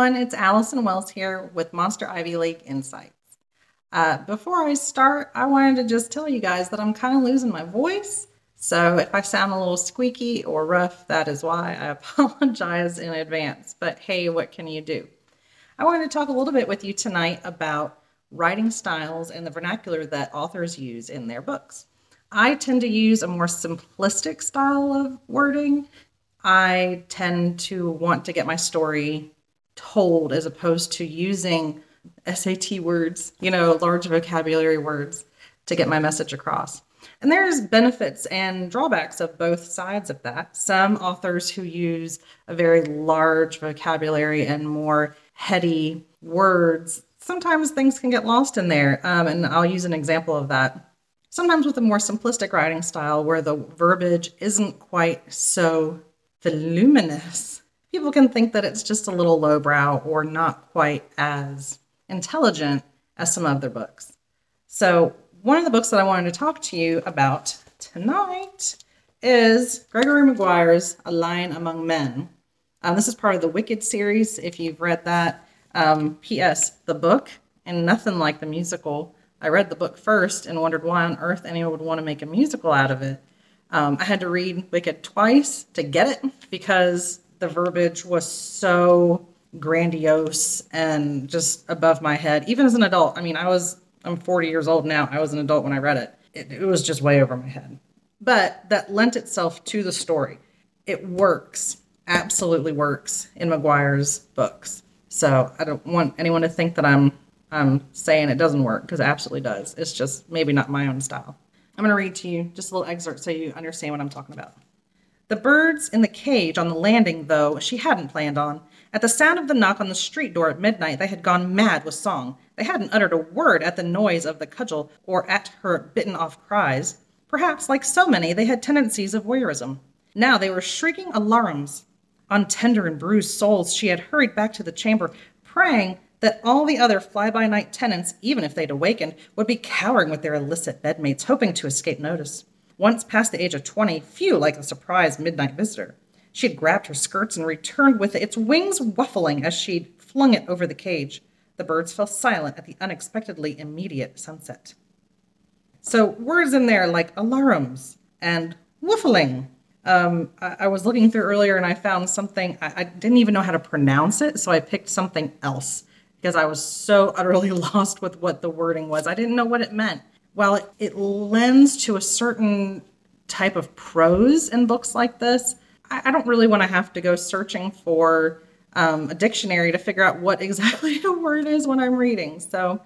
everyone, it's Allison Wells here with Monster Ivy League Insights. Uh, before I start, I wanted to just tell you guys that I'm kind of losing my voice. So if I sound a little squeaky or rough, that is why. I apologize in advance. But hey, what can you do? I wanted to talk a little bit with you tonight about writing styles and the vernacular that authors use in their books. I tend to use a more simplistic style of wording. I tend to want to get my story told as opposed to using SAT words, you know, large vocabulary words to get my message across. And there's benefits and drawbacks of both sides of that. Some authors who use a very large vocabulary and more heady words, sometimes things can get lost in there. Um, and I'll use an example of that. Sometimes with a more simplistic writing style where the verbiage isn't quite so voluminous, people can think that it's just a little lowbrow or not quite as intelligent as some other books. So, one of the books that I wanted to talk to you about tonight is Gregory Maguire's A Lion Among Men. Um, this is part of the Wicked series, if you've read that. Um, P.S. The book, and nothing like the musical. I read the book first and wondered why on earth anyone would want to make a musical out of it. Um, I had to read Wicked twice to get it because the verbiage was so grandiose and just above my head. Even as an adult, I mean, I was I'm 40 years old now. I was an adult when I read it. It, it was just way over my head. But that lent itself to the story. It works, absolutely works in Maguire's books. So I don't want anyone to think that I'm I'm saying it doesn't work because it absolutely does. It's just maybe not my own style. I'm going to read to you just a little excerpt so you understand what I'm talking about. The birds in the cage on the landing, though, she hadn't planned on. At the sound of the knock on the street door at midnight, they had gone mad with song. They hadn't uttered a word at the noise of the cudgel or at her bitten off cries. Perhaps, like so many, they had tendencies of voyeurism. Now they were shrieking alarums. On tender and bruised soles, she had hurried back to the chamber, praying that all the other fly by night tenants, even if they'd awakened, would be cowering with their illicit bedmates, hoping to escape notice. Once past the age of 20, few like a surprise midnight visitor. She had grabbed her skirts and returned with it, its wings waffling as she'd flung it over the cage. The birds fell silent at the unexpectedly immediate sunset. So, words in there like alarums and waffling. Um, I, I, was looking through earlier and I found something, I, I didn't even know how to pronounce it, so I picked something else because I was so utterly lost with what the wording was. I didn't know what it meant. While it, it lends to a certain type of prose in books like this, I, I don't really want to have to go searching for um, a dictionary to figure out what exactly a word is when I'm reading. So,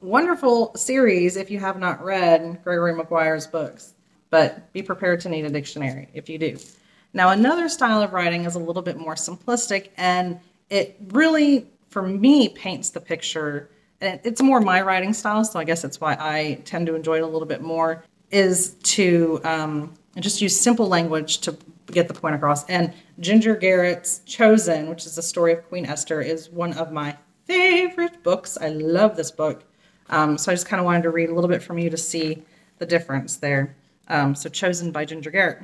wonderful series if you have not read Gregory Maguire's books, but be prepared to need a dictionary if you do. Now, another style of writing is a little bit more simplistic, and it really for me paints the picture it's more my writing style so i guess that's why i tend to enjoy it a little bit more is to um, just use simple language to get the point across. And ginger garrett's chosen which is the story of queen esther is one of my favorite books. I love this book. Um, so i just kind of wanted to read a little bit from you to see the difference there. Um, so chosen by ginger garrett.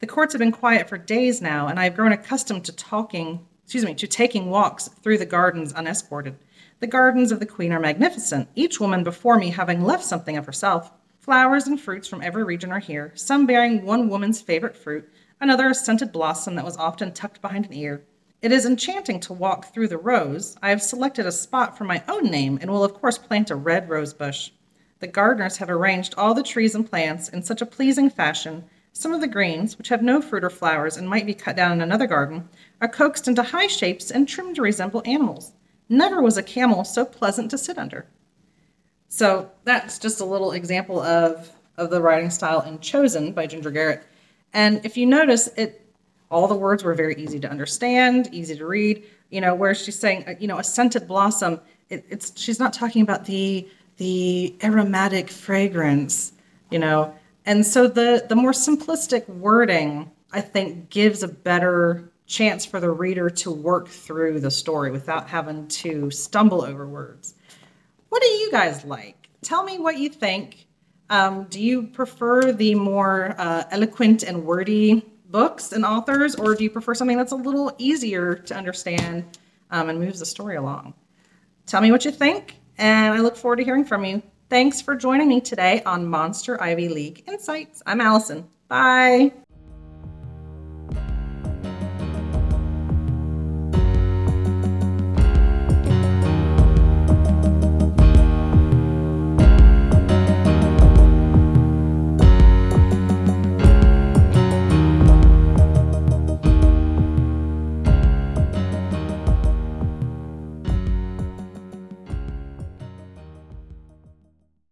The courts have been quiet for days now and i have grown accustomed to talking excuse me, to taking walks through the gardens unescorted. The gardens of the Queen are magnificent, each woman before me having left something of herself. Flowers and fruits from every region are here, some bearing one woman's favorite fruit, another a scented blossom that was often tucked behind an ear. It is enchanting to walk through the rows. I have selected a spot for my own name and will, of course, plant a red rose bush. The gardeners have arranged all the trees and plants in such a pleasing fashion some of the greens, which have no fruit or flowers and might be cut down in another garden, are coaxed into high shapes and trimmed to resemble animals. Never was a camel so pleasant to sit under. So that's just a little example of, of the writing style in Chosen by Ginger Garrett. And if you notice, it all the words were very easy to understand, easy to read. You know, where she's saying, uh, you know, a scented blossom. It, it's she's not talking about the the aromatic fragrance. You know, and so the the more simplistic wording, I think, gives a better chance for the reader to work through the story without having to stumble over words. What do you guys like? Tell me what you think. Um, do you prefer the more uh, eloquent and wordy books and authors, or do you prefer something that's a little easier to understand um, and moves the story along. Tell me what you think, and I look forward to hearing from you. Thanks for joining me today on Monster Ivy League Insights. I'm Allison. Bye.